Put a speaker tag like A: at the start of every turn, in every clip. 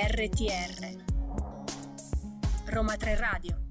A: RTR Roma 3 Radio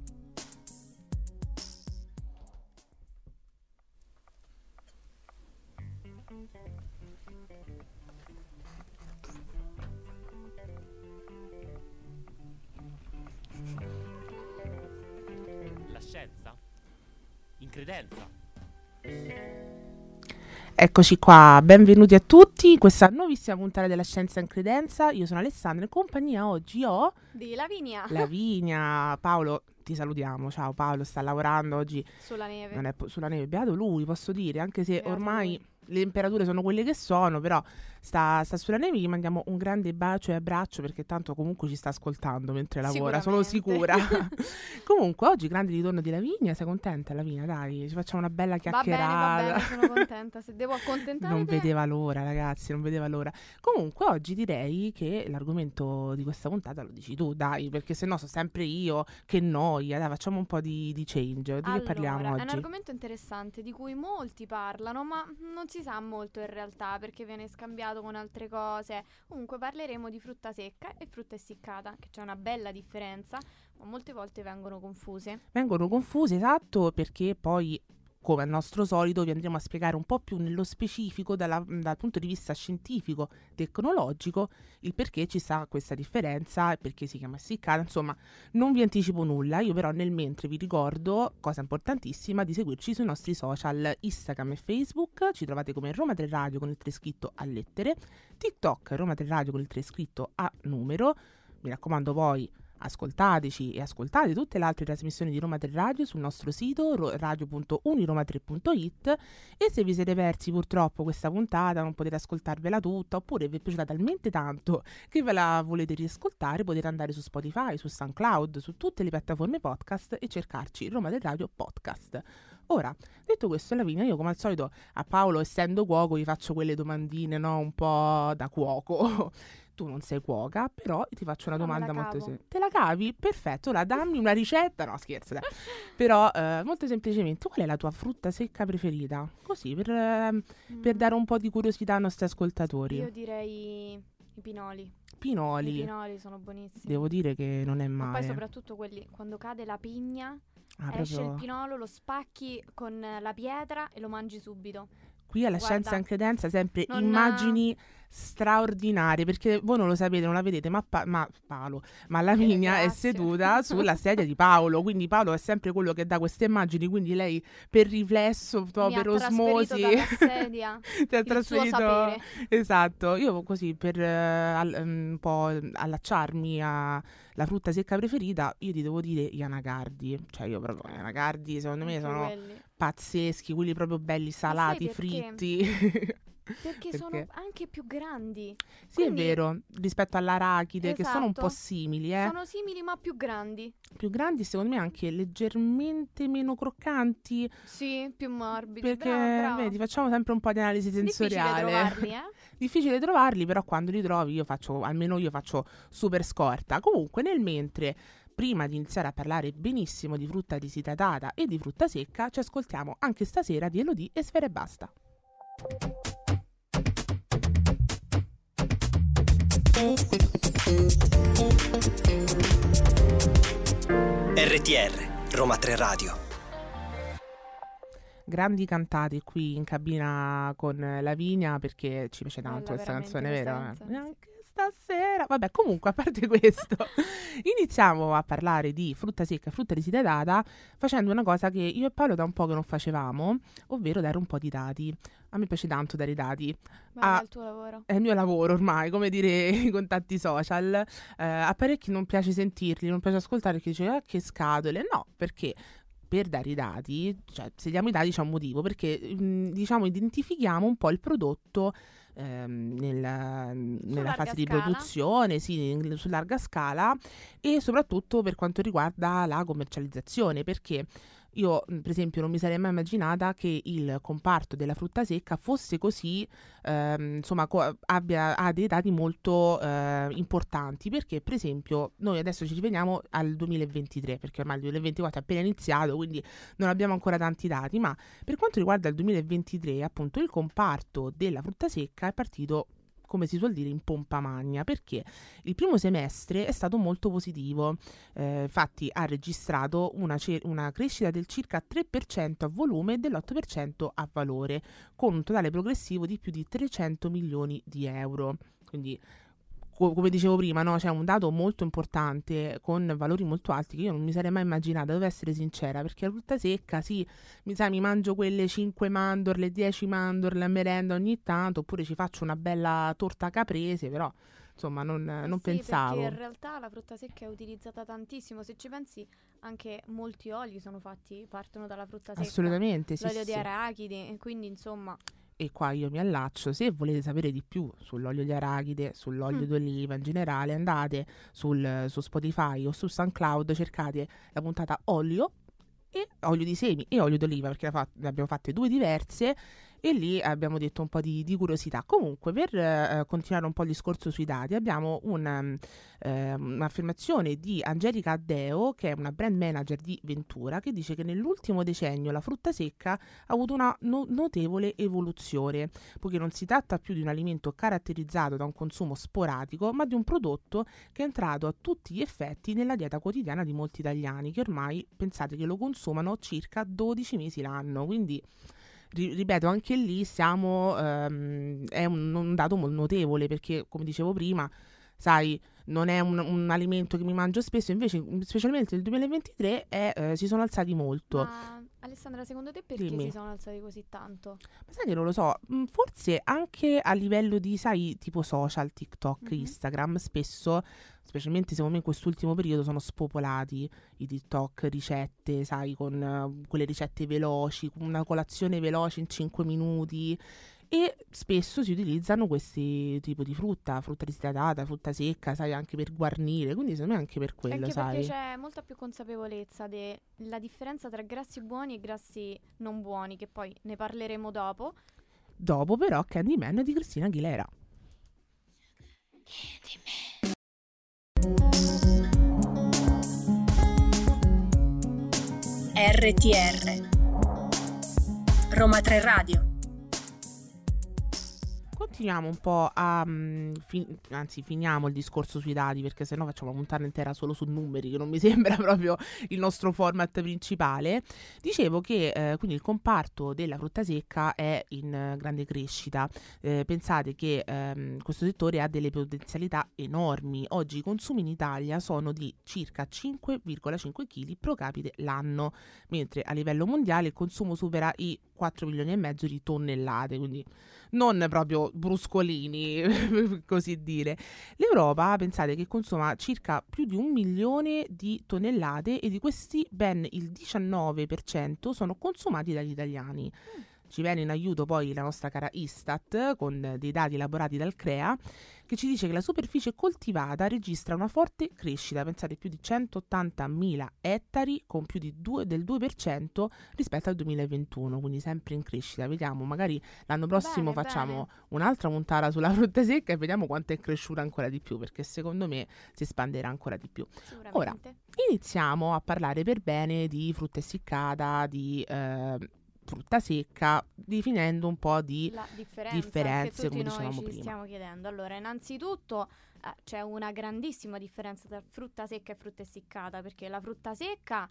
B: Eccoci qua, benvenuti a tutti in questa nuovissima puntata della Scienza in Credenza. Io sono Alessandra in compagnia oggi ho
C: Di Lavinia.
B: Lavinia, Paolo, ti salutiamo. Ciao Paolo, sta lavorando oggi
C: Sulla neve.
B: non è po- sulla neve, beato lui, posso dire, anche se
C: Beato
B: ormai
C: lui.
B: le temperature sono quelle che sono, però sta, sta sulla neve, gli mandiamo un grande bacio e abbraccio perché tanto comunque ci sta ascoltando mentre lavora, sono sicura. Comunque oggi grande ritorno di Lavinia, sei contenta Lavinia? Dai, ci facciamo una bella
C: Va bene,
B: chiacchierata.
C: va bene, sono contenta. Se devo accontentare
B: Non vedeva l'ora, ragazzi, non vedeva l'ora. Comunque, oggi direi che l'argomento di questa puntata lo dici tu, dai, perché se no so sempre io, che noia. Dai, facciamo un po' di, di change. Di che parliamo
C: Allora, È un
B: oggi?
C: argomento interessante di cui molti parlano, ma non si sa molto in realtà perché viene scambiato con altre cose. Comunque parleremo di frutta secca e frutta essiccata, che c'è una bella differenza, ma molte volte vengono confuse.
B: Vengono confuse, esatto, perché poi, come al nostro solito, vi andremo a spiegare un po' più nello specifico dalla- dal punto di vista scientifico, tecnologico, il perché ci sta questa differenza e perché si chiama essiccata. Insomma, non vi anticipo nulla, io però nel mentre vi ricordo, cosa importantissima, di seguirci sui nostri social Instagram e Facebook, ci trovate come Roma 3 Radio con il 3 scritto a lettere, TikTok Roma 3 Radio con il 3 scritto a numero, mi raccomando poi ascoltateci e ascoltate tutte le altre trasmissioni di Roma 3 Radio sul nostro sito ro- radio.uniroma3.it e se vi siete persi purtroppo questa puntata non potete ascoltarvela tutta oppure vi è piaciuta talmente tanto che ve la volete riascoltare potete andare su Spotify, su SoundCloud, su tutte le piattaforme podcast e cercarci Roma 3 Radio Podcast. Ora, detto questo, Lavinia, io come al solito a Paolo, essendo cuoco, gli faccio quelle domandine, no? Un po' da cuoco. tu non sei cuoca, però ti faccio una
C: No, la
B: domanda molto semplice. Te la cavi? Perfetto, ora dammi una ricetta. No, scherzo, dai. però eh, molto semplicemente, qual è la tua frutta secca preferita? Così, per, per
C: Mm,
B: dare un po' di curiosità ai nostri ascoltatori.
C: Io direi i pinoli.
B: Pinoli.
C: I pinoli sono buonissimi.
B: Devo dire che non è
C: Ma
B: male.
C: poi soprattutto quelli quando cade la pigna,
B: Ah,
C: esce il
B: proprio-
C: pinolo, lo spacchi con eh, la pietra e lo mangi subito.
B: Qui alla
C: Guarda,
B: Scienza in Credenza sempre
C: non-
B: immagini straordinarie perché voi non lo sapete, non la vedete, ma, Pa- ma Paolo, ma Lavinia è
C: grazie.
B: seduta sulla sedia di Paolo, quindi Paolo è sempre quello che dà queste immagini, quindi lei per riflesso,
C: Mi
B: per osmosi
C: sedia
B: ti ha trasferito. Esatto, io così per eh, al- mm, un po' allacciarmi alla frutta secca preferita, io ti devo dire gli anacardi, cioè io proprio gli anacardi secondo me
C: Anche
B: sono
C: quelli.
B: pazzeschi, quelli proprio belli salati, fritti.
C: Perché, sono
B: Perché?
C: anche più grandi.
B: Sì,
C: Quindi-
B: è vero, rispetto all'arachide, che sono un po'
C: Esatto.
B: simili, eh.
C: Sono simili ma più grandi.
B: Più grandi, secondo me, anche leggermente meno croccanti.
C: Sì, più morbidi.
B: Perché,
C: brava, brava.
B: vedi, facciamo sempre un po' di analisi
C: Difficile
B: sensoriale.
C: trovarli, eh?
B: Difficile trovarli, però quando li trovi io faccio, almeno io faccio super scorta. Comunque, nel mentre, prima di iniziare a parlare benissimo di frutta disidratata e di frutta secca, ci ascoltiamo anche stasera di Elodie e Sfera e Basta.
D: RTR, Roma 3 Radio.
B: grandi cantate qui in cabina con Lavinia perché ci piace tanto
C: Bella
B: questa canzone, vero?
C: questa canzone, sì.
B: Anche stasera. Vabbè, comunque, a parte questo, iniziamo a parlare di frutta secca e frutta disidratata facendo una cosa che io e Paolo da un po' che non facevamo, ovvero dare un po' di dati. A me piace tanto dare i dati.
C: Ma
B: Ah.
C: è il tuo lavoro.
B: È il mio lavoro ormai, come dire i contatti social. Eh, a parecchi non piace sentirli, non piace ascoltare perché dice ah, che scatole. No, perché per dare i dati, cioè se diamo i dati c'è un motivo, perché mh, diciamo identifichiamo un po' il prodotto ehm, nella, nella fase di
C: scala.
B: produzione, sì, in- su larga scala e soprattutto per quanto riguarda la commercializzazione, perché io, mh, per esempio, non mi sarei mai immaginata che il comparto della frutta secca fosse così, ehm, insomma, co- abbia ha dei dati molto eh, importanti. Perché, per esempio, noi adesso ci riveniamo al 2023, perché ormai il 2024 è appena iniziato, quindi non abbiamo ancora tanti dati. Ma per quanto riguarda il 2023, appunto, il comparto della frutta secca è partito come si suol dire in pompa magna, perché il primo semestre è stato molto positivo, eh, infatti ha registrato una, una crescita del circa 3% a volume e dell'8% a valore, con un totale progressivo di più di 300 milioni di euro. Quindi co- come dicevo prima, no? c'è un dato molto importante con valori molto alti che io non mi sarei mai immaginata, devo essere sincera, perché la frutta secca, sì, mi, sai, mi mangio quelle 5 mandorle, 10 mandorle a merenda ogni tanto, oppure ci faccio una bella torta caprese, però insomma non, non
C: sì,
B: pensavo.
C: Perché in realtà la frutta secca è utilizzata tantissimo. Se ci pensi, anche molti oli sono fatti, partono dalla frutta secca.
B: Assolutamente, sì,
C: L'olio
B: sì,
C: di
B: sì.
C: arachidi, e quindi insomma,
B: E qua io mi allaccio, se volete sapere di più sull'olio di arachide, sull'olio
C: Mm.
B: d'oliva in generale, andate sul- su Spotify o su SoundCloud, cercate la puntata olio e olio di semi e olio d'oliva, perché fa- ne abbiamo fatte due diverse e lì abbiamo detto un po' di, di curiosità. Comunque, per eh, continuare un po' il discorso sui dati, abbiamo un, um, ehm, un'affermazione di Angelica Addeo, che è una brand manager di Ventura, che dice che nell'ultimo decennio la frutta secca ha avuto una no- notevole evoluzione, poiché non si tratta più di un alimento caratterizzato da un consumo sporadico, ma di un prodotto che è entrato a tutti gli effetti nella dieta quotidiana di molti italiani, che ormai pensate che lo consumano circa 12 mesi l'anno. Quindi ri- ripeto, anche lì siamo, ehm, è un, un dato molto notevole perché, come dicevo prima, sai, non è un, un alimento che mi mangio spesso, invece, specialmente nel 2023, è, eh, si sono alzati molto.
C: ma Alessandra, secondo te perché
B: Dimmi.
C: si sono alzati così tanto?
B: Ma sai che non lo so, mm, forse anche a livello di, sai, tipo social, TikTok,
C: Mhm.
B: Instagram, spesso, specialmente secondo me in quest'ultimo periodo, sono spopolati i TikTok, ricette, sai, con eh, quelle ricette veloci, una colazione veloce in 5 minuti. E spesso si utilizzano questi tipi di frutta, frutta disidratata, frutta secca, sai, anche per guarnire. Quindi secondo me anche per quello,
C: Anche
B: sai.
C: perché c'è molta più consapevolezza della differenza tra grassi buoni e grassi non buoni, che poi ne parleremo dopo.
B: Dopo però Candyman di Cristina Aguilera.
A: RTR Roma 3 Radio
B: Continuiamo un po' a. mm, fin- anzi, finiamo il discorso sui dati perché sennò facciamo una puntata intera solo su numeri, che non mi sembra proprio il nostro format principale. Dicevo che eh, quindi il comparto della frutta secca è in grande crescita. Eh, pensate che ehm, questo settore ha delle potenzialità enormi. Oggi i consumi in Italia sono di circa 5,5 kg pro capite l'anno, mentre a livello mondiale il consumo supera i 4 milioni e mezzo di tonnellate, quindi non proprio bruscolini, per così dire. L'Europa, pensate che consuma circa più di un milione di tonnellate e di questi ben il 19% sono consumati dagli italiani. Ci viene in aiuto poi la nostra cara Istat con dei dati elaborati dal CREA che ci dice che la superficie coltivata registra una forte crescita, pensate più di 180.000 ettari con più di due- del 2% rispetto al 2021, quindi sempre in crescita. Vediamo, magari l'anno prossimo
C: Bene,
B: facciamo un'altra puntata sulla frutta secca e vediamo quanto è cresciuta ancora di più, perché secondo me si espanderà ancora di più.
C: Sicuramente.
B: Iniziamo a parlare per bene di frutta essiccata, di eh, frutta secca, definendo un po' di...
C: la differenza
B: differenze,
C: che tutti
B: come
C: noi
B: dicevamo
C: ci
B: prima.
C: stiamo chiedendo. Allora, innanzitutto eh, c'è una grandissima differenza tra frutta secca e frutta essiccata, perché la frutta secca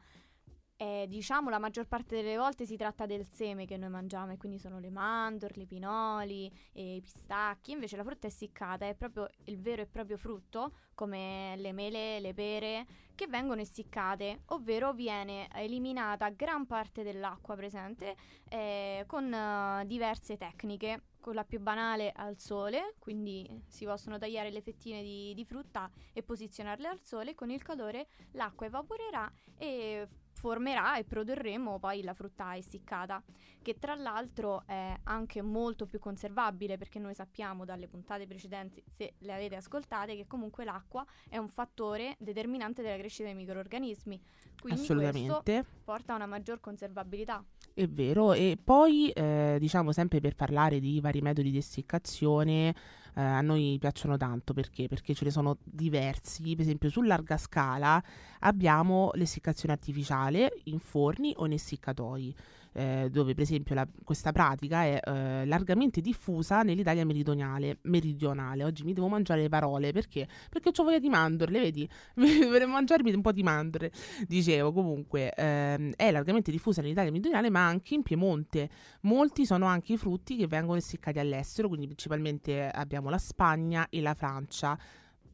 C: è, diciamo, la maggior parte delle volte si tratta del seme che noi mangiamo e quindi sono le mandorle, i pinoli, e i pistacchi. Invece la frutta essiccata è proprio il vero e proprio frutto, come le mele, le pere, che vengono essiccate, ovvero viene eliminata gran parte dell'acqua presente eh, con eh, diverse tecniche. Con la più banale al sole, quindi si possono tagliare le fettine di, di frutta e posizionarle al sole. Con il calore l'acqua evaporerà e formerà e produrremo poi la frutta essiccata, che tra l'altro è anche molto più conservabile perché noi sappiamo dalle puntate precedenti, se le avete ascoltate, che comunque l'acqua è un fattore determinante della crescita dei microrganismi. Quindi questo
B: Assolutamente.
C: porta a una maggior conservabilità.
B: È vero, e poi eh, diciamo sempre per parlare di vari metodi di essiccazione, eh, a noi piacciono tanto perché? Perché ce ne sono diversi, per esempio su larga scala abbiamo l'essiccazione artificiale in forni o in essiccatoi eh, dove per esempio la, questa pratica è eh, largamente diffusa nell'Italia meridionale, meridionale. Oggi mi devo mangiare le parole perché? Perché ho voglia di mandorle, vedi? Vorrei mangiarmi un po' di mandorle. Dicevo comunque ehm, è largamente diffusa nell'Italia meridionale ma anche in Piemonte. Molti sono anche i frutti che vengono essiccati all'estero, quindi principalmente abbiamo la Spagna e la Francia,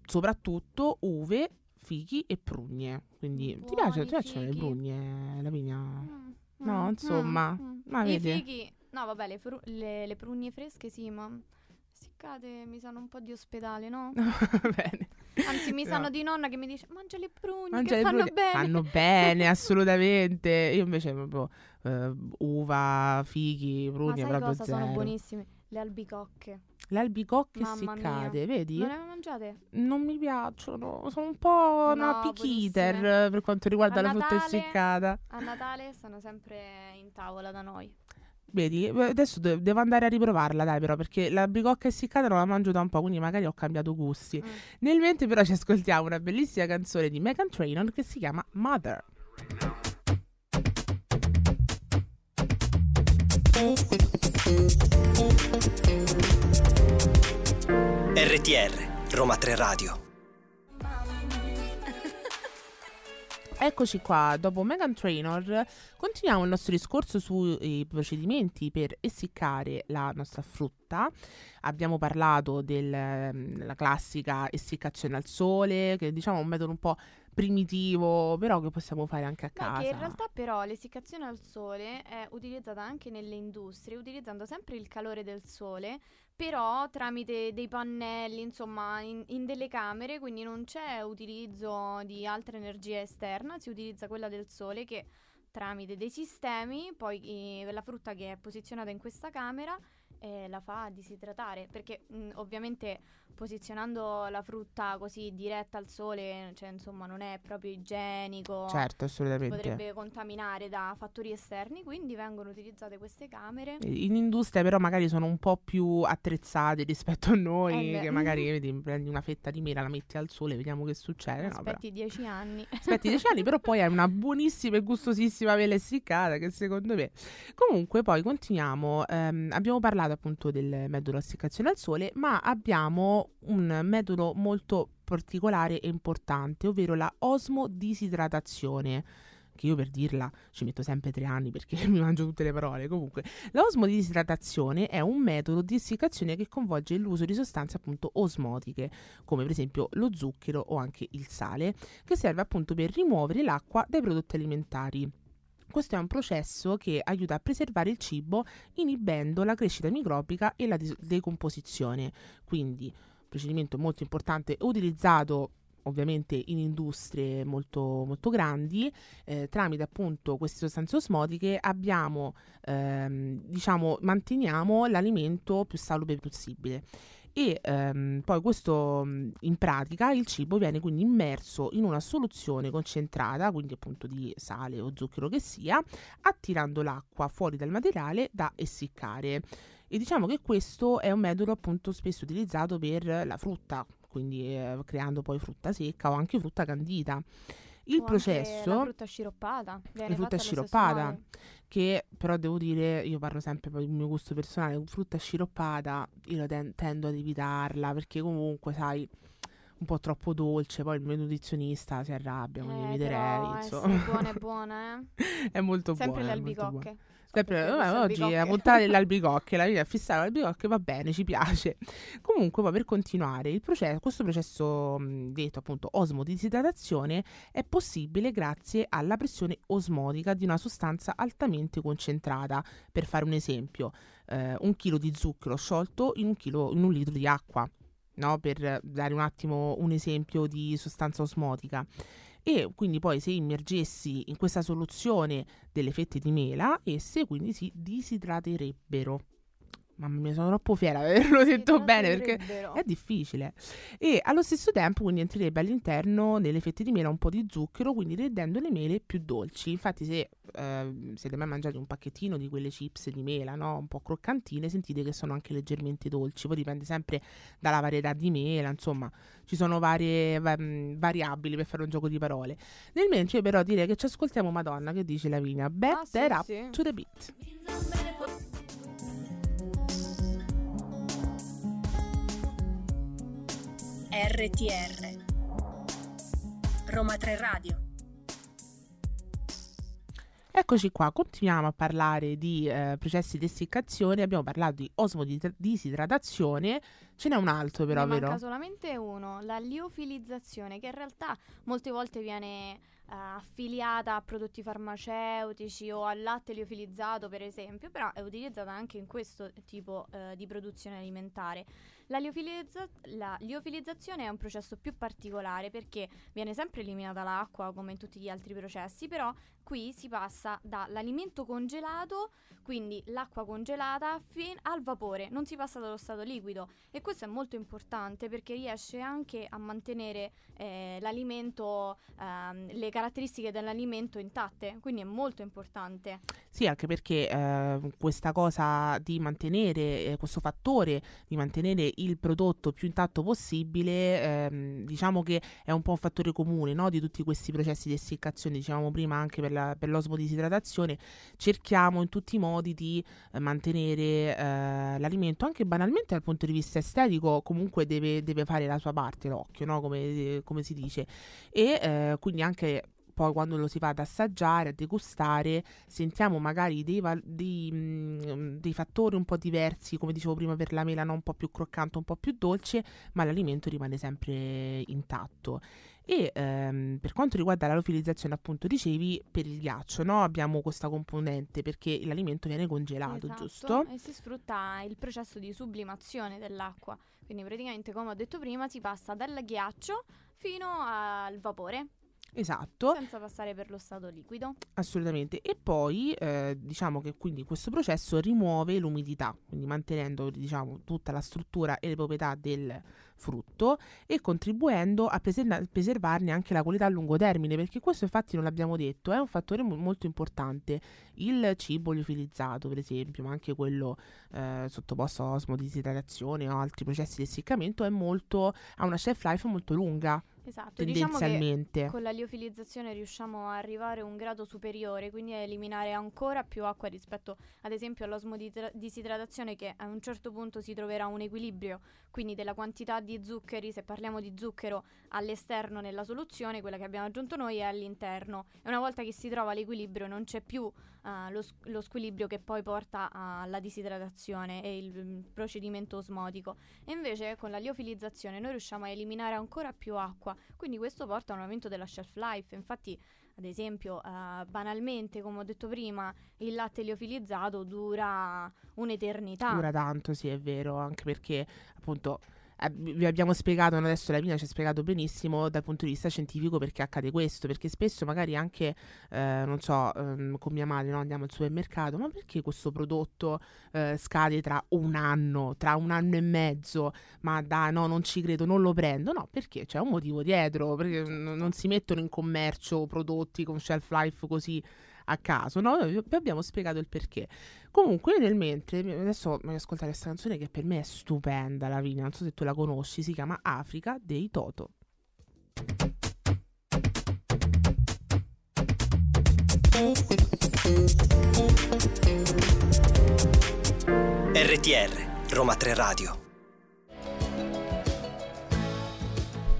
B: soprattutto uve, fichi e prugne. Quindi
C: Buoni
B: ti, piace, ti piacciono le prugne, Lavinia?
C: Mm,
B: No,
C: mm,
B: insomma,
C: mm, mm.
B: ma
C: I
B: vedi?
C: fichi, no vabbè, le, fru- le, le prugne fresche sì, ma essiccate mi sanno un po' di ospedale, no?
B: Bene.
C: Anzi, mi
B: No.
C: sanno di nonna che mi dice mangia le prugne
B: Mangia
C: che
B: le
C: fanno
B: prugne-
C: bene.
B: Fanno bene, assolutamente. Io invece proprio eh, uva, fichi,
C: Ma
B: prugne
C: sai
B: proprio
C: cosa
B: zero.
C: sono buonissime? Le albicocche.
B: Le albicocche essiccate, vedi?
C: Non le hai mangiate?
B: Non mi piacciono, sono un po' una
C: No,
B: picky
C: buonissime.
B: eater per quanto riguarda
C: A
B: la frutta
C: Natale-
B: essiccata.
C: A Natale stanno sempre in tavola da noi.
B: Vedi, eh, adesso de- devo andare a riprovarla, dai, però, perché l'albicocca essiccata non la mangio da un po', quindi magari ho cambiato gusti.
C: Mm.
B: Nel mentre però ci ascoltiamo una bellissima canzone di Megan Trainor che si chiama Mother.
D: RTR, Roma 3 Radio.
B: Eccoci qua, dopo Megan Trainor continuiamo il nostro discorso sui procedimenti per essiccare la nostra frutta. Abbiamo parlato della classica essiccazione al sole, che diciamo è un metodo un po' primitivo, però che possiamo fare anche a
C: Beh,
B: casa.
C: che in realtà però l'essiccazione al sole è utilizzata anche nelle industrie, utilizzando sempre il calore del sole, però tramite dei pannelli, insomma, in, in delle camere, quindi non c'è utilizzo di altra energia esterna, si utilizza quella del sole che tramite dei sistemi, poi eh, la frutta che è posizionata in questa camera eh, la fa disidratare, perché mh, ovviamente posizionando la frutta così diretta al sole, cioè insomma non è proprio igienico
B: Certo, assolutamente.
C: potrebbe contaminare da fattori esterni, quindi vengono utilizzate queste camere.
B: In industria però magari sono un po' più attrezzati rispetto a noi,
C: Eh
B: che magari vedi, prendi una fetta di mela, la metti al sole, vediamo che succede. No.
C: Aspetti dieci anni.
B: Aspetti 10 anni, però poi hai una buonissima e gustosissima mela essiccata che secondo me. Comunque poi continuiamo, ehm, abbiamo parlato appunto del metodo essiccazione al sole, ma abbiamo un metodo molto particolare e importante, ovvero la osmodisidratazione. Che io per dirla ci metto sempre tre anni perché mi mangio tutte le parole. Comunque, la osmodisidratazione è un metodo di essiccazione che coinvolge l'uso di sostanze appunto osmotiche, come per esempio lo zucchero o anche il sale, che serve appunto per rimuovere l'acqua dai prodotti alimentari. Questo è un processo che aiuta a preservare il cibo inibendo la crescita microbica e la decomposizione. Quindi, procedimento molto importante utilizzato ovviamente in industrie molto, molto grandi, eh, tramite appunto queste sostanze osmotiche abbiamo, ehm, diciamo, manteniamo l'alimento più salubre possibile e ehm, poi questo in pratica il cibo viene quindi immerso in una soluzione concentrata, quindi appunto di sale o zucchero che sia, attirando l'acqua fuori dal materiale da essiccare. E diciamo che questo è un metodo appunto spesso utilizzato per la frutta, quindi eh, creando poi frutta secca o anche frutta candita. Il
C: O
B: processo
C: La frutta sciroppata. Viene
B: La frutta sciroppata. che però devo dire, io parlo sempre per il mio gusto personale, frutta sciroppata io la ten- tendo ad evitarla perché comunque sai un po' troppo dolce, poi il mio nutrizionista si arrabbia, quindi
C: Eh,
B: eviterei,
C: però
B: insomma.
C: essere buona è buona, eh.
B: è molto
C: Sempre
B: buona.
C: le
B: molto buona.
C: albicocche.
B: Sempre, vabbè, oggi la puntata delle albicocche, la vita fissare le albicocche va bene, ci piace. Comunque, poi per continuare, il processo, questo processo mh, detto appunto osmodisidratazione è possibile grazie alla pressione osmotica di una sostanza altamente concentrata. Per fare un esempio, eh, un chilo di zucchero sciolto in un, chilo, in un litro di acqua. No? Per dare un attimo un esempio di sostanza osmotica. E quindi poi se immergessi in questa soluzione delle fette di mela, esse quindi si disidraterebbero. Mamma mia, sono troppo fiera di averlo
C: Sì,
B: detto bene perché è difficile. E allo stesso tempo, quindi entrerebbe all'interno nelle fette di mela un po' di zucchero, quindi rendendo le mele più dolci. Infatti, se eh, siete mai mangiati un pacchettino di quelle chips di mela, no? Un po' croccantine, sentite che sono anche leggermente dolci. Poi dipende sempre dalla varietà di mela, insomma, ci sono varie va- mh, variabili per fare un gioco di parole. Nel mentre, io però direi che ci ascoltiamo Madonna che dice Lavinia. Bet
C: sì,
B: that up
C: sì.
B: to the beat.
A: RTR Roma 3 Radio.
B: Eccoci qua, continuiamo a parlare di eh, processi di essiccazione, abbiamo parlato di osmodisidratazione, ce n'è un altro però,
C: ne
B: vero?
C: manca solamente uno, la liofilizzazione, che in realtà molte volte viene eh, affiliata a prodotti farmaceutici o al latte liofilizzato, per esempio, però è utilizzata anche in questo tipo eh, di produzione alimentare. La, liofilizza- la liofilizzazione è un processo più particolare perché viene sempre eliminata l'acqua come in tutti gli altri processi, però qui si passa dall'alimento congelato, quindi l'acqua congelata, fin al vapore, non si passa dallo stato liquido e questo è molto importante perché riesce anche a mantenere eh, l'alimento, ehm, le caratteristiche dell'alimento intatte, quindi è molto importante.
B: Sì, anche perché eh, questa cosa di mantenere, eh, questo fattore di mantenere il prodotto più intatto possibile, ehm, diciamo che è un po' un fattore comune no, di tutti questi processi di essiccazione, dicevamo prima anche per, la, per l'osmodisidratazione, cerchiamo in tutti i modi di eh, mantenere eh, l'alimento, anche banalmente dal punto di vista estetico, comunque deve, deve fare la sua parte, l'occhio, no, come, come si dice, e eh, quindi anche poi quando lo si va ad assaggiare, a degustare, sentiamo magari dei, dei, mm, dei fattori un po' diversi, come dicevo prima per la mela, no? un po' più croccante, un po' più dolce, ma l'alimento rimane sempre intatto. E ehm, per quanto riguarda la lofilizzazione, appunto, dicevi per il ghiaccio, no? Abbiamo questa componente perché l'alimento viene congelato,
C: Esatto,
B: giusto?
C: E si sfrutta il processo di sublimazione dell'acqua. Quindi praticamente, come ho detto prima, si passa dal ghiaccio fino al vapore,
B: Esatto.
C: senza passare per lo stato liquido.
B: Assolutamente. E poi eh, diciamo che quindi questo processo rimuove l'umidità, quindi mantenendo diciamo tutta la struttura e le proprietà del frutto e contribuendo a preserva- preservarne anche la qualità a lungo termine, perché questo infatti non l'abbiamo detto, è un fattore mo- molto importante. Il cibo liofilizzato, per esempio, ma anche quello eh, sottoposto a osmodisidratazione o altri processi di essiccamento, è molto, ha una shelf life molto lunga,
C: Esatto, diciamo che con la liofilizzazione riusciamo a arrivare a un grado superiore, quindi a eliminare ancora più acqua rispetto ad esempio all'osmodisidratazione che a un certo punto si troverà un equilibrio, quindi della quantità di zuccheri, se parliamo di zucchero all'esterno nella soluzione, quella che abbiamo aggiunto noi è all'interno. E una volta che si trova l'equilibrio non c'è più eh, lo, lo squilibrio che poi porta alla disidratazione e il mm, procedimento osmotico. E invece con la liofilizzazione noi riusciamo a eliminare ancora più acqua, quindi questo porta a un aumento della shelf life. Infatti, ad esempio, eh, banalmente, come ho detto prima, il latte liofilizzato dura un'eternità.
B: Dura tanto, sì, è vero, anche perché appunto eh, vi abbiamo spiegato, adesso la Mina ci ha spiegato benissimo dal punto di vista scientifico perché accade questo, perché spesso magari anche, eh, non so, ehm, con mia madre no, andiamo al supermercato, ma perché questo prodotto eh, scade tra un anno, tra un anno e mezzo, ma dai, no, non ci credo, non lo prendo, no, perché? C'è un motivo dietro, perché n- non si mettono in commercio prodotti con shelf life così a caso, no? Vi abbiamo spiegato il perché. Comunque, nel mentre, adesso voglio ascoltare questa canzone che per me è stupenda, Lavinia, non so se tu la conosci, si chiama Africa dei Toto.
D: RTR Roma 3 Radio.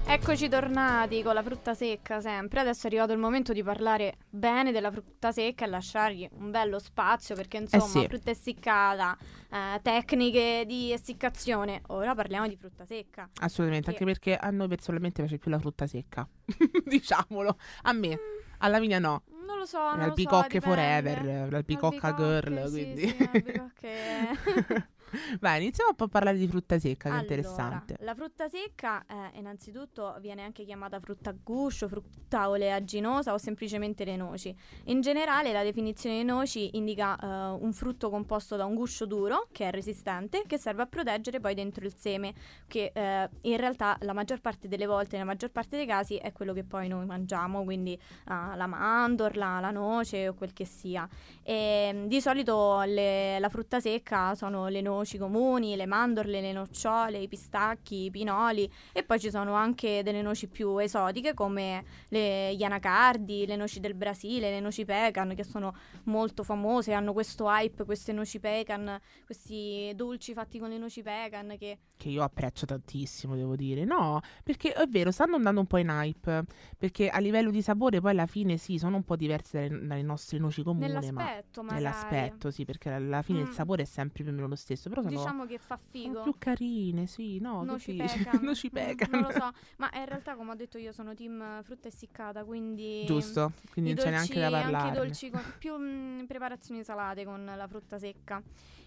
C: Eccoci tornati con la frutta secca sempre. Adesso è arrivato il momento di parlare bene della frutta secca e lasciargli un bello spazio perché insomma
B: sì.
C: frutta essiccata, eh, tecniche di essiccazione. Ora parliamo di frutta secca.
B: Assolutamente,
C: Che-
B: anche perché a noi personalmente piace più la frutta secca. Diciamolo. A me, a Lavinia no.
C: Non lo so, non lo so,
B: L'albicocche forever, l'albicocca girl,
C: sì,
B: quindi.
C: sì, albicocche-
B: Vai, iniziamo un po' a parlare di frutta secca, che è
C: Allora,
B: interessante.
C: La frutta secca, eh, innanzitutto, viene anche chiamata frutta a guscio, frutta oleaginosa o semplicemente le noci. In generale, la definizione di noci indica eh, un frutto composto da un guscio duro, che è resistente, che serve a proteggere poi dentro il seme, che eh, in realtà la maggior parte delle volte, nella maggior parte dei casi, è quello che poi noi mangiamo, quindi ah, la mandorla, la noce o quel che sia. E, di solito le- la frutta secca sono le noci comuni, le mandorle, le nocciole, i pistacchi, i pinoli e poi ci sono anche delle noci più esotiche come le, gli anacardi, le noci del Brasile, le noci pecan che sono molto famose, hanno questo hype, queste noci pecan, questi dolci fatti con le noci pecan che
B: Che io apprezzo tantissimo, devo dire. No, perché è vero, stanno andando un po' in hype. Perché a livello di sapore, poi alla fine sì, sono un po' diverse dalle, dalle nostre noci comuni. ma
C: nell'aspetto magari
B: nell'aspetto, sì, perché alla fine il
C: Mm.
B: sapore è sempre più o meno lo stesso. Però sono,
C: diciamo che fa
B: sono
C: figo.
B: più carine, sì, no? che
C: Noci
B: dici?
C: pecan.
B: Noci
C: Mm,
B: pecan.
C: Non lo so, ma in realtà come ho detto io sono team frutta essiccata, quindi
B: Giusto, quindi non c'è
C: dolci,
B: neanche da
C: anche i
B: parlare.
C: dolci con più mm, preparazioni salate con la frutta secca.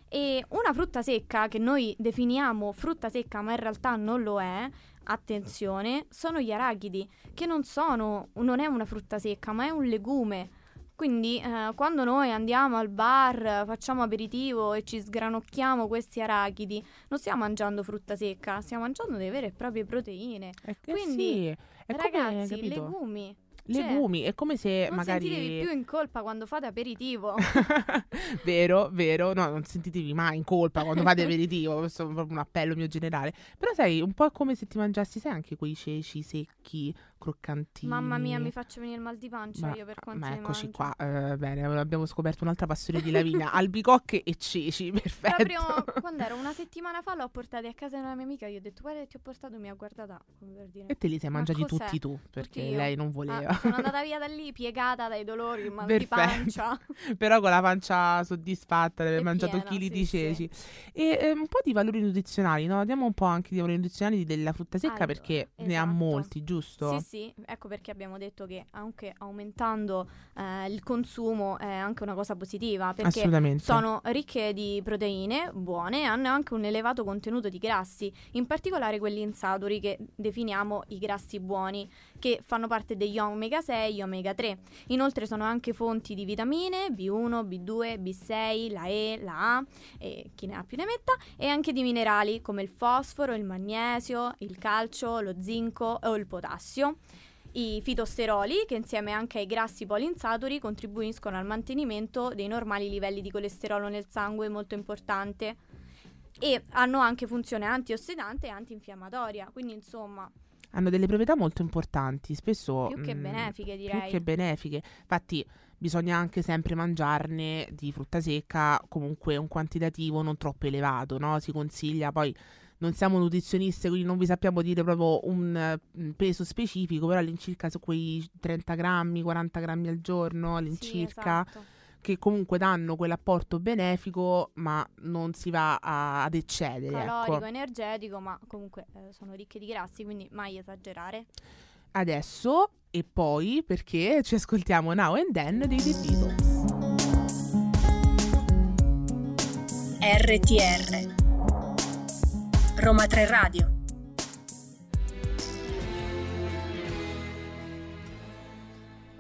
C: E una frutta secca che noi definiamo frutta secca, ma in realtà non lo è, attenzione, sono gli arachidi, che non sono, non è una frutta secca, ma è un legume. Quindi eh, quando noi andiamo al bar, facciamo aperitivo e ci sgranocchiamo questi arachidi, non stiamo mangiando frutta secca, stiamo mangiando delle vere e proprie proteine.
B: Eh,
C: Quindi,
B: sì, è come,
C: Ragazzi,
B: capito?
C: legumi. cioè,
B: Legumi, è come se
C: Non
B: magari...
C: sentitevi più in colpa quando fate aperitivo.
B: vero, vero, no, non sentitevi mai in colpa quando fate aperitivo, questo è proprio un appello mio generale. Però sai, un po' come se ti mangiassi, sai, anche quei ceci secchi, croccantini.
C: Mamma mia, mi faccio venire il mal di pancia
B: Ma,
C: io per quanto
B: ma eccoci
C: mangio.
B: qua, eh, bene, abbiamo scoperto un'altra passione di Lavinia, albicocche e ceci, perfetto.
C: Proprio quando ero una settimana fa l'ho portati a casa di una mia amica, io ho detto guarda che ti ho portato, mi ha guardata come per dire.
B: E te li sei
C: Ma
B: mangiati
C: cos'è?
B: tutti tu, perché
C: io.
B: lei non voleva.
C: Ah, sono andata via da lì piegata dai dolori, mal
B: Perfetto.
C: di pancia.
B: Però con la pancia soddisfatta di aver mangiato
C: piena,
B: chili
C: sì,
B: di
C: sì.
B: ceci. E eh, un po' di valori nutrizionali, no? Diamo un po' anche di valori nutrizionali della frutta secca
C: Allora,
B: perché ne ha
C: esatto.
B: molti, giusto?
C: Sì, sì, ecco perché abbiamo detto che anche aumentando eh, il consumo è anche una cosa positiva, perché sono ricche di proteine buone e hanno anche un elevato contenuto di grassi, in particolare quelli insaturi che definiamo i grassi buoni, che fanno parte degli omega 6 e omega 3. Inoltre sono anche fonti di vitamine B1, B2, B6, la E, la A e chi ne ha più ne metta e anche di minerali come il fosforo, il magnesio, il calcio, lo zinco o il potassio. I fitosteroli, che insieme anche ai grassi poliinsaturi contribuiscono al mantenimento dei normali livelli di colesterolo nel sangue, molto importante. E hanno anche funzione antiossidante e antinfiammatoria, quindi insomma,
B: Hanno delle proprietà molto importanti, spesso
C: più che
B: mm,
C: benefiche
B: più
C: direi.
B: che benefiche. Infatti, bisogna anche sempre mangiarne di frutta secca comunque un quantitativo non troppo elevato, no? Si consiglia poi. Non siamo nutrizioniste, quindi non vi sappiamo dire proprio un un peso specifico, però all'incirca su quei 30 grammi, 40 grammi al giorno,
C: Sì,
B: all'incirca,
C: esatto.
B: Che comunque danno quell'apporto benefico, ma non si va a- ad eccedere.
C: calorico,
B: ecco.
C: energetico, ma comunque eh, sono ricche di grassi, quindi mai esagerare.
B: Adesso e poi perché ci ascoltiamo Now and Then dei The Beatles.
A: RTR Roma 3 Radio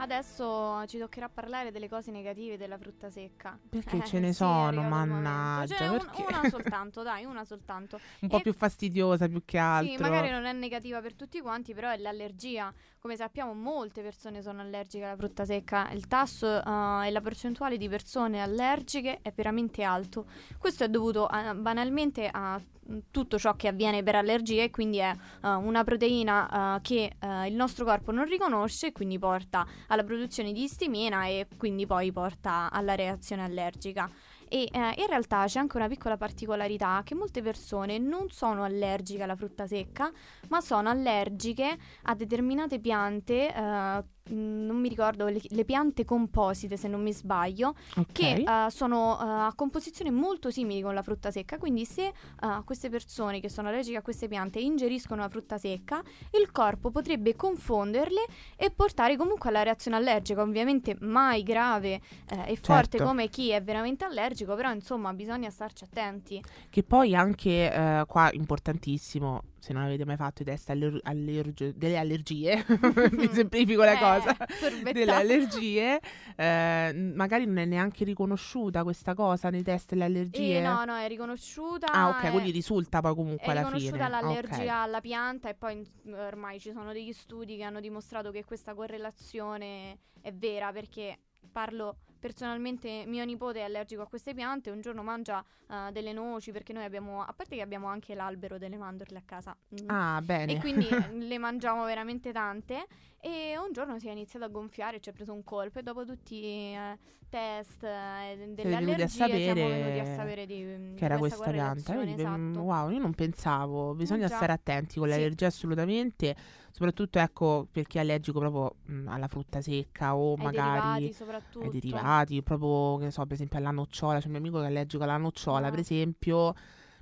C: Adesso ci toccherà parlare delle cose negative della frutta secca.
B: Perché
C: Eh,
B: ce ne
C: sì,
B: sono, mannaggia,
C: Ce n'è un- una soltanto, dai, una soltanto.
B: Un po'
C: E-
B: più fastidiosa più che altro.
C: Sì, magari non è negativa per tutti quanti, però è l'allergia. Come sappiamo, molte persone sono allergiche alla frutta secca. Il tasso eh, e la percentuale di persone allergiche è veramente alto. Questo è dovuto eh, banalmente a tutto ciò che avviene per allergie, e quindi è eh, una proteina eh, che eh, il nostro corpo non riconosce, e quindi porta alla produzione di istimina e quindi poi porta alla reazione allergica. E eh, in realtà c'è anche una piccola particolarità che molte persone non sono allergiche alla frutta secca, ma sono allergiche a determinate piante eh, non mi ricordo, le, le piante composite se non mi sbaglio,
B: Ok.
C: che eh, sono eh, a composizione molto simili con la frutta secca, quindi se eh, queste persone che sono allergiche a queste piante ingeriscono la frutta secca, il corpo potrebbe confonderle e portare comunque alla reazione allergica, ovviamente mai grave eh, e forte
B: Certo.
C: come chi è veramente allergico, però insomma bisogna starci attenti.
B: Che poi anche eh, qua importantissimo, se non avete mai fatto i test aller- allerg- delle allergie, mi semplifico la
C: Eh,
B: cosa, delle allergie, eh, magari non è neanche riconosciuta questa cosa nei test delle allergie.
C: Eh, no, no, è riconosciuta.
B: Ah, ok,
C: è-
B: quindi risulta poi comunque
C: È
B: alla
C: riconosciuta
B: fine.
C: l'allergia
B: Ok.
C: alla pianta e poi ormai ci sono degli studi che hanno dimostrato che questa correlazione è vera perché parlo personalmente, mio nipote è allergico a queste piante, un giorno mangia eh, delle noci perché noi abbiamo, a parte che abbiamo anche l'albero delle mandorle a casa. mm,
B: Ah, bene.
C: E quindi eh, le mangiamo veramente tante. E un giorno si è iniziato a gonfiare, ci ha preso un colpo. E dopo tutti i test eh, delle allergie siamo
B: sapere
C: venuti a sapere di, di
B: che era questa pianta. mm,
C: Esatto.
B: Wow, io non pensavo. Bisogna
C: già.
B: stare attenti con le
C: Sì.
B: allergie assolutamente. Soprattutto ecco per chi è allergico proprio mm, alla frutta secca o
C: Ai
B: magari
C: derivati
B: ai derivati, proprio che ne so, per esempio alla nocciola. C'è un mio amico che è allergico alla nocciola,
C: Ah.
B: per esempio.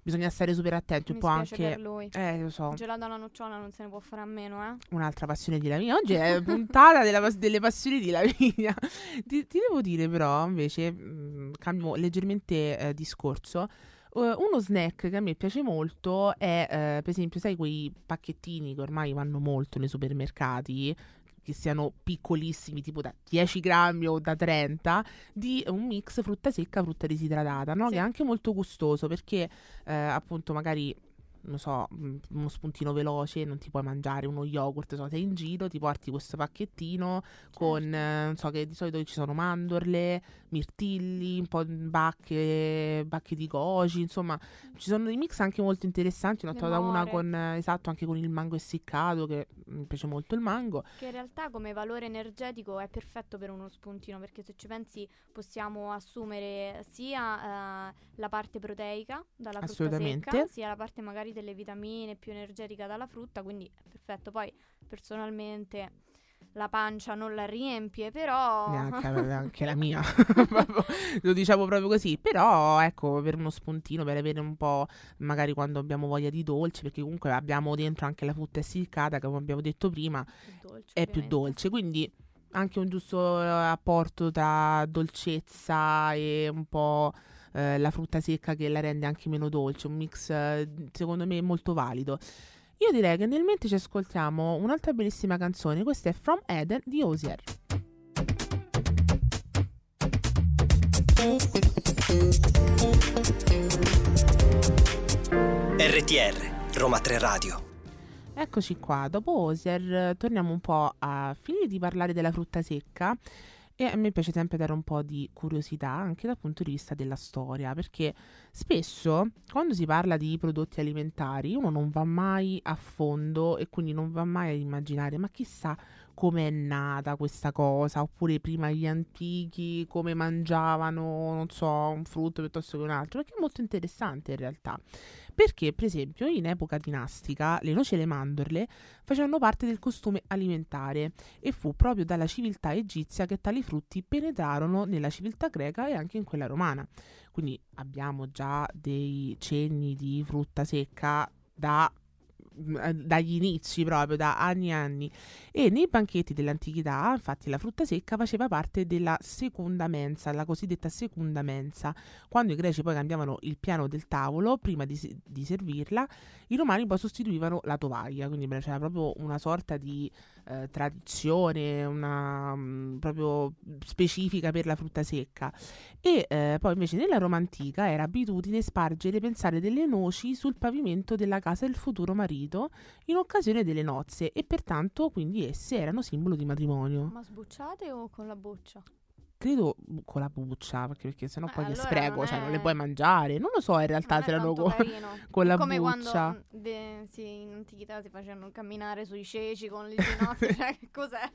B: Bisogna stare super attenti.
C: Mi
B: Un po' anche.
C: per lui.
B: Eh, lo so,
C: gelato alla nocciola non se ne può fare a meno, eh.
B: un'altra passione di Lavinia. Oggi è puntata della delle passioni di Lavinia. ti, ti devo dire, però, invece, mh, cambio leggermente eh, discorso. Eh, uno snack che a me piace molto è, eh, per esempio, sai, quei pacchettini che ormai vanno molto nei supermercati, che siano piccolissimi, tipo da 10 grammi o da 30, di un mix frutta secca, frutta disidratata, no?
C: Sì.
B: Che è anche molto gustoso perché, eh, appunto, magari non so, mh, uno spuntino veloce, non ti puoi mangiare uno yogurt, so, sei in giro, ti porti questo pacchettino con,
C: Certo.
B: non so, che di solito ci sono mandorle, mirtilli, un po' di bacche, bacche di goji, insomma, ci sono dei mix anche molto interessanti, ne ho trovata una con, eh, esatto, anche con il mango essiccato, che mi piace molto il mango.
C: Che in realtà come valore energetico è perfetto per uno spuntino, perché se ci pensi possiamo assumere sia eh, la parte proteica dalla frutta secca, sia la parte magari delle vitamine più energetica dalla frutta, quindi è perfetto. Poi personalmente la pancia non la riempie, però
B: Neanche, anche la mia, lo diciamo proprio così. Però, ecco, per uno spuntino, per avere un po', magari quando abbiamo voglia di dolce, perché comunque abbiamo dentro anche la frutta essiccata, che come abbiamo detto prima,
C: più dolce,
B: è più
C: ovviamente.
B: dolce. Quindi anche un giusto eh, apporto tra dolcezza e un po' eh, la frutta secca che la rende anche meno dolce. Un mix, eh, secondo me, molto valido. Io direi che nel mente ci ascoltiamo un'altra bellissima canzone. Questa è From Eden di Osier.
D: RTR, Roma 3 Radio.
B: Eccoci qua, dopo Osier eh, torniamo un po' a finire di parlare della frutta secca e a me piace sempre dare un po' di curiosità anche dal punto di vista della storia, perché spesso quando si parla di prodotti alimentari uno non va mai a fondo e quindi non va mai ad immaginare ma chissà come è nata questa cosa, oppure prima gli antichi come mangiavano, non so, un frutto piuttosto che un altro, perché è molto interessante in realtà. Perché, per esempio, in epoca dinastica le noci e le mandorle facevano parte del costume alimentare e fu proprio dalla civiltà egizia che tali frutti penetrarono nella civiltà greca e anche in quella romana. Quindi abbiamo già dei cenni di frutta secca da eh, dagli inizi proprio da anni e anni. E nei banchetti dell'antichità infatti la frutta secca faceva parte della seconda mensa la cosiddetta seconda mensa. Quando i greci poi cambiavano il piano del tavolo prima di, di servirla i romani poi sostituivano la tovaglia quindi c'era proprio una sorta di eh, tradizione una mm, proprio specifica per la frutta secca e eh, poi invece nella Roma antica era abitudine spargere pensare delle noci sul pavimento della casa del futuro marito in occasione delle nozze e pertanto quindi esse erano simbolo di matrimonio.
C: Ma sbucciate o con la boccia?
B: Credo con la buccia, perché, perché sennò
C: Eh,
B: poi che
C: allora
B: spreco,
C: non
B: cioè non le puoi mangiare. Non lo so in realtà se erano con, con la
C: come
B: buccia.
C: quando mm, de- sì, in antichità si facevano camminare sui ceci con il ginocchio, cioè che cos'è?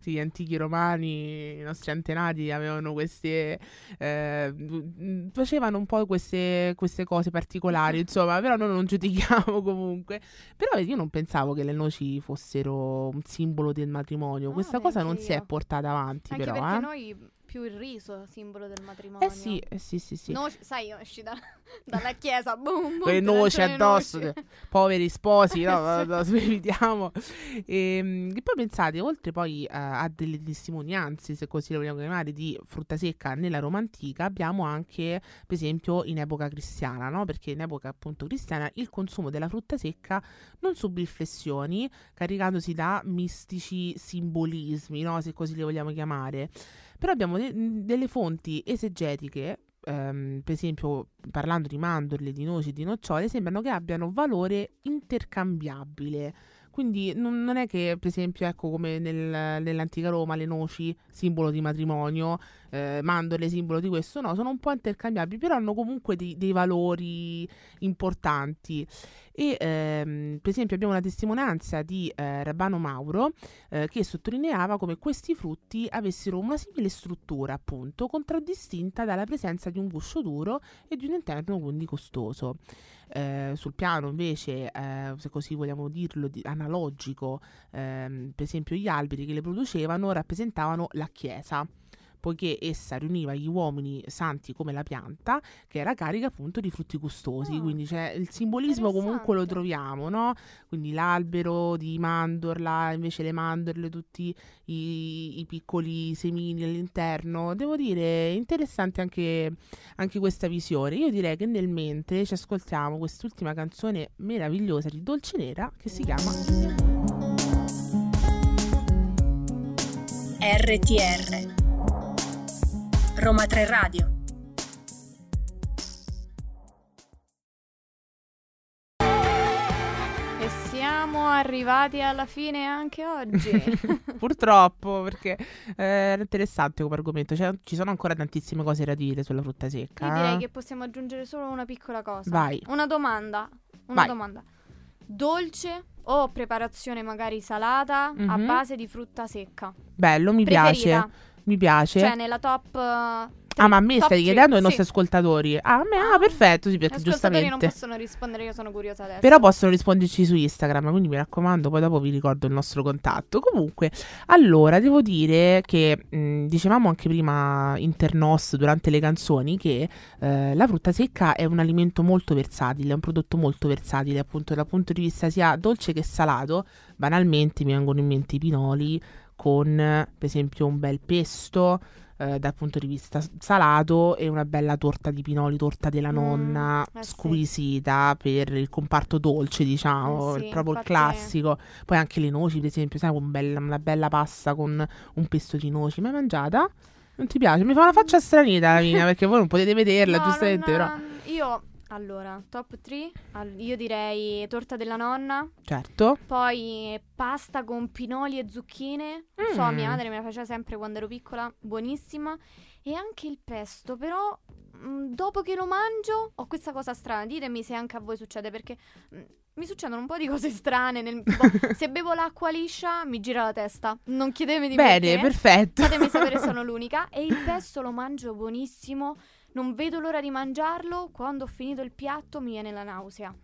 B: Sì, gli antichi romani, i nostri antenati avevano queste. eh, mm, facevano un po' queste, queste cose particolari, insomma, però noi non giudichiamo comunque. Però io non pensavo che le noci fossero un simbolo del matrimonio.
C: No,
B: Questa cosa non
C: neanche
B: si è
C: io.
B: portata avanti,
C: Anche
B: però.
C: perché
B: eh.
C: noi più il riso, simbolo del matrimonio.
B: Eh sì, eh sì, sì, sì.
C: Noci- sai, esci da- dalla chiesa, boom, boom,
B: Con le noci addosso,
C: noci.
B: poveri sposi, no, no, evitiamo. E, e poi pensate, oltre poi eh, a delle testimonianze, se così le vogliamo chiamare, di frutta secca nella Roma antica, abbiamo anche, per esempio, in epoca cristiana, no? Perché in epoca appunto cristiana il consumo della frutta secca non subì flessioni, caricandosi da mistici simbolismi, no? Se così le vogliamo chiamare. Però abbiamo de- delle fonti esegetiche ehm, per esempio parlando di mandorle, di noci, di nocciole, sembrano che abbiano valore intercambiabile. Quindi non, non è che, per esempio, ecco come nel- nell'antica Roma le noci, simbolo di matrimonio, eh, mandorle, simbolo di questo, no, sono un po' intercambiabili, però hanno comunque dei, dei valori importanti. E ehm, per esempio abbiamo una testimonianza di eh, Rabbano Mauro eh, che sottolineava come questi frutti avessero una simile struttura, appunto, contraddistinta dalla presenza di un guscio duro e di un interno quindi costoso. Eh, sul piano invece, eh, se così vogliamo dirlo, di- analogico, ehm, per esempio gli alberi che le producevano rappresentavano la Chiesa poiché essa riuniva gli uomini santi come la pianta, che era carica appunto di frutti gustosi.
C: Ah,
B: quindi c'è il simbolismo comunque lo troviamo, no? Quindi l'albero di mandorla, invece le mandorle, tutti i, i piccoli semini all'interno. Devo dire, interessante anche, anche questa visione. Io direi che nel mentre ci ascoltiamo quest'ultima canzone meravigliosa di Dolce Nera che si chiama
A: RTR Roma 3 Radio
C: E siamo arrivati alla fine anche oggi.
B: Purtroppo, perché eh, era interessante come argomento. Cioè, ci sono ancora tantissime cose da dire sulla frutta secca.
C: Io direi
B: eh.
C: che possiamo aggiungere solo una piccola cosa.
B: Vai.
C: Una domanda. Una
B: Vai.
C: domanda. Dolce o preparazione magari salata a
B: Mhm.
C: base di frutta secca?
B: Bello, mi
C: Preferita?
B: piace. Mi piace.
C: Cioè nella top eh,
B: ah, ma a me stai chiedendo ai
C: sì.
B: nostri ascoltatori. Ah, a me, ah,
C: Ah,
B: perfetto, sì, perché
C: Gli ascoltatori non
B: giustamente.
C: possono rispondere, io sono curiosa adesso.
B: Però possono risponderci su Instagram, quindi mi raccomando, poi dopo vi ricordo il nostro contatto. Comunque, allora, devo dire che mh, dicevamo anche prima internos durante le canzoni che eh, la frutta secca è un alimento molto versatile, è un prodotto molto versatile, appunto dal punto di vista sia dolce che salato. Banalmente mi vengono in mente i pinoli con, per esempio, un bel pesto. eh, dal punto di vista salato e una bella torta di pinoli, torta della
C: Mm,
B: nonna,
C: eh sì.
B: squisita per il comparto dolce, diciamo,
C: Eh sì,
B: proprio il classico. Poi anche le noci, per esempio, sai, un bel- una bella pasta con un pesto di noci. Mai mangiata? Non ti piace? Mi fa una faccia stranita, Lavina, perché voi non potete vederla,
C: No,
B: giustamente,
C: non-
B: però.
C: Io, allora, top 3, io direi torta della nonna,
B: Certo.
C: poi pasta con pinoli e zucchine. Non so,
B: Mm.
C: mia madre me la faceva sempre quando ero piccola, buonissima. E anche il pesto, però mm, dopo che lo mangio ho questa cosa strana. Ditemi se anche a voi succede, perché mm, mi succedono un po' di cose strane. nel- tipo, se bevo l'acqua liscia mi gira la testa. Non chiedetemi di
B: Bene,
C: perché.
B: perfetto.
C: Fatemi sapere se sono l'unica. E il pesto lo mangio buonissimo. Non vedo l'ora di mangiarlo. Quando ho finito il piatto mi viene la nausea.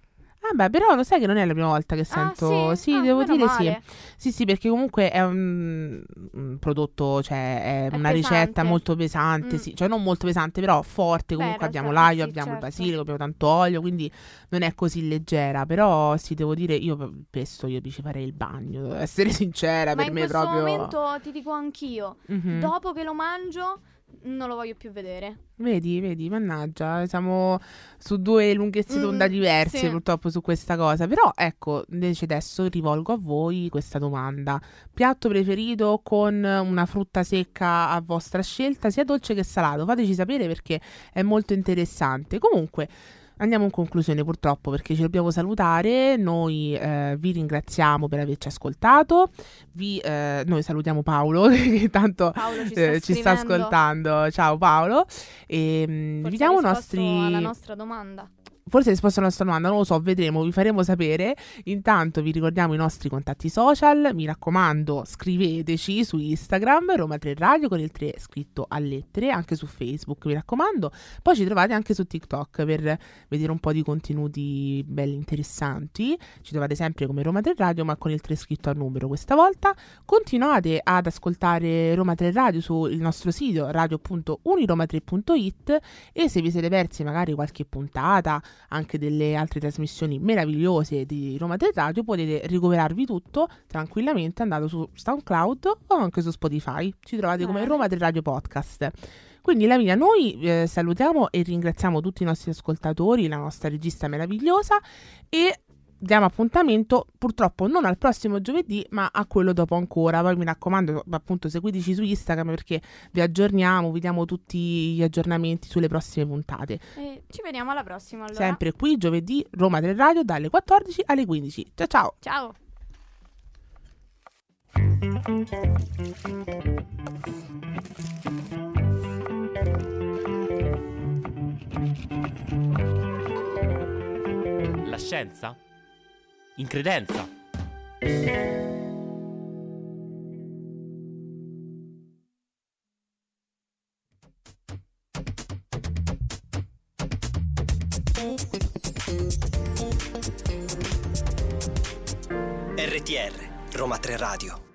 B: Ah, beh, però lo sai che non è la prima volta che sento.
C: Ah, sì? Ah,
B: devo dire
C: male.
B: sì. Sì, sì, perché comunque è un, un prodotto, cioè è,
C: È
B: una ricetta
C: pesante.
B: molto pesante,
C: Mm.
B: sì. Cioè non molto pesante, però forte.
C: Beh, in
B: Comunque abbiamo
C: realtà
B: l'aglio,
C: sì,
B: abbiamo il
C: certo.
B: basilico, abbiamo tanto olio, quindi non è così leggera. Però sì, devo dire, io il pesto io ci farei il bagno, devo essere sincera,
C: Ma
B: per
C: in
B: me
C: questo
B: proprio...
C: momento ti dico anch'io.
B: Mhm.
C: Dopo che lo mangio, non lo voglio più vedere.
B: Vedi, vedi, mannaggia, siamo su due lunghezze d'onda
C: Mm,
B: diverse
C: sì.
B: purtroppo su questa cosa. Però ecco, invece adesso rivolgo a voi questa domanda. Piatto preferito con una frutta secca a vostra scelta, sia dolce che salato? Fateci sapere perché è molto interessante. Comunque, Andiamo in conclusione purtroppo perché ci dobbiamo salutare, noi eh, vi ringraziamo per averci ascoltato, vi, eh, noi salutiamo Paolo che tanto
C: Paolo ci sta,
B: eh, ci sta ascoltando, ciao Paolo, e mm,
C: Forse
B: vi diamo i nostri...
C: alla nostra domanda.
B: Forse risposto alla nostra domanda, non lo so, vedremo, vi faremo sapere. Intanto vi ricordiamo i nostri contatti social, mi raccomando scriveteci su Instagram, Roma 3 Radio con il 3 scritto a lettere, anche su Facebook, mi raccomando. Poi ci trovate anche su TikTok per vedere un po' di contenuti belli interessanti. Ci trovate sempre come Roma 3 Radio, ma con il 3 scritto a numero questa volta. Continuate ad ascoltare Roma 3 Radio sul nostro sito radio.uniroma3.it e se vi siete persi magari qualche puntata anche delle altre trasmissioni meravigliose di Roma 3 Radio, potete recuperarvi tutto tranquillamente andando su SoundCloud o anche su Spotify. Ci trovate come. Roma 3 Radio Podcast. Quindi Lavinia, noi eh, salutiamo e ringraziamo tutti i nostri ascoltatori, la nostra regista meravigliosa e diamo appuntamento purtroppo non al prossimo giovedì ma a quello dopo ancora poi mi raccomando appunto seguiteci su Instagram perché vi aggiorniamo vi diamo tutti gli aggiornamenti sulle prossime puntate
C: E ci vediamo alla prossima allora.
B: sempre qui giovedì Roma 3 Radio dalle 14 alle 15 ciao ciao
C: Ciao.
E: La scienza? In credenza?
D: RTR, Roma 3 Radio.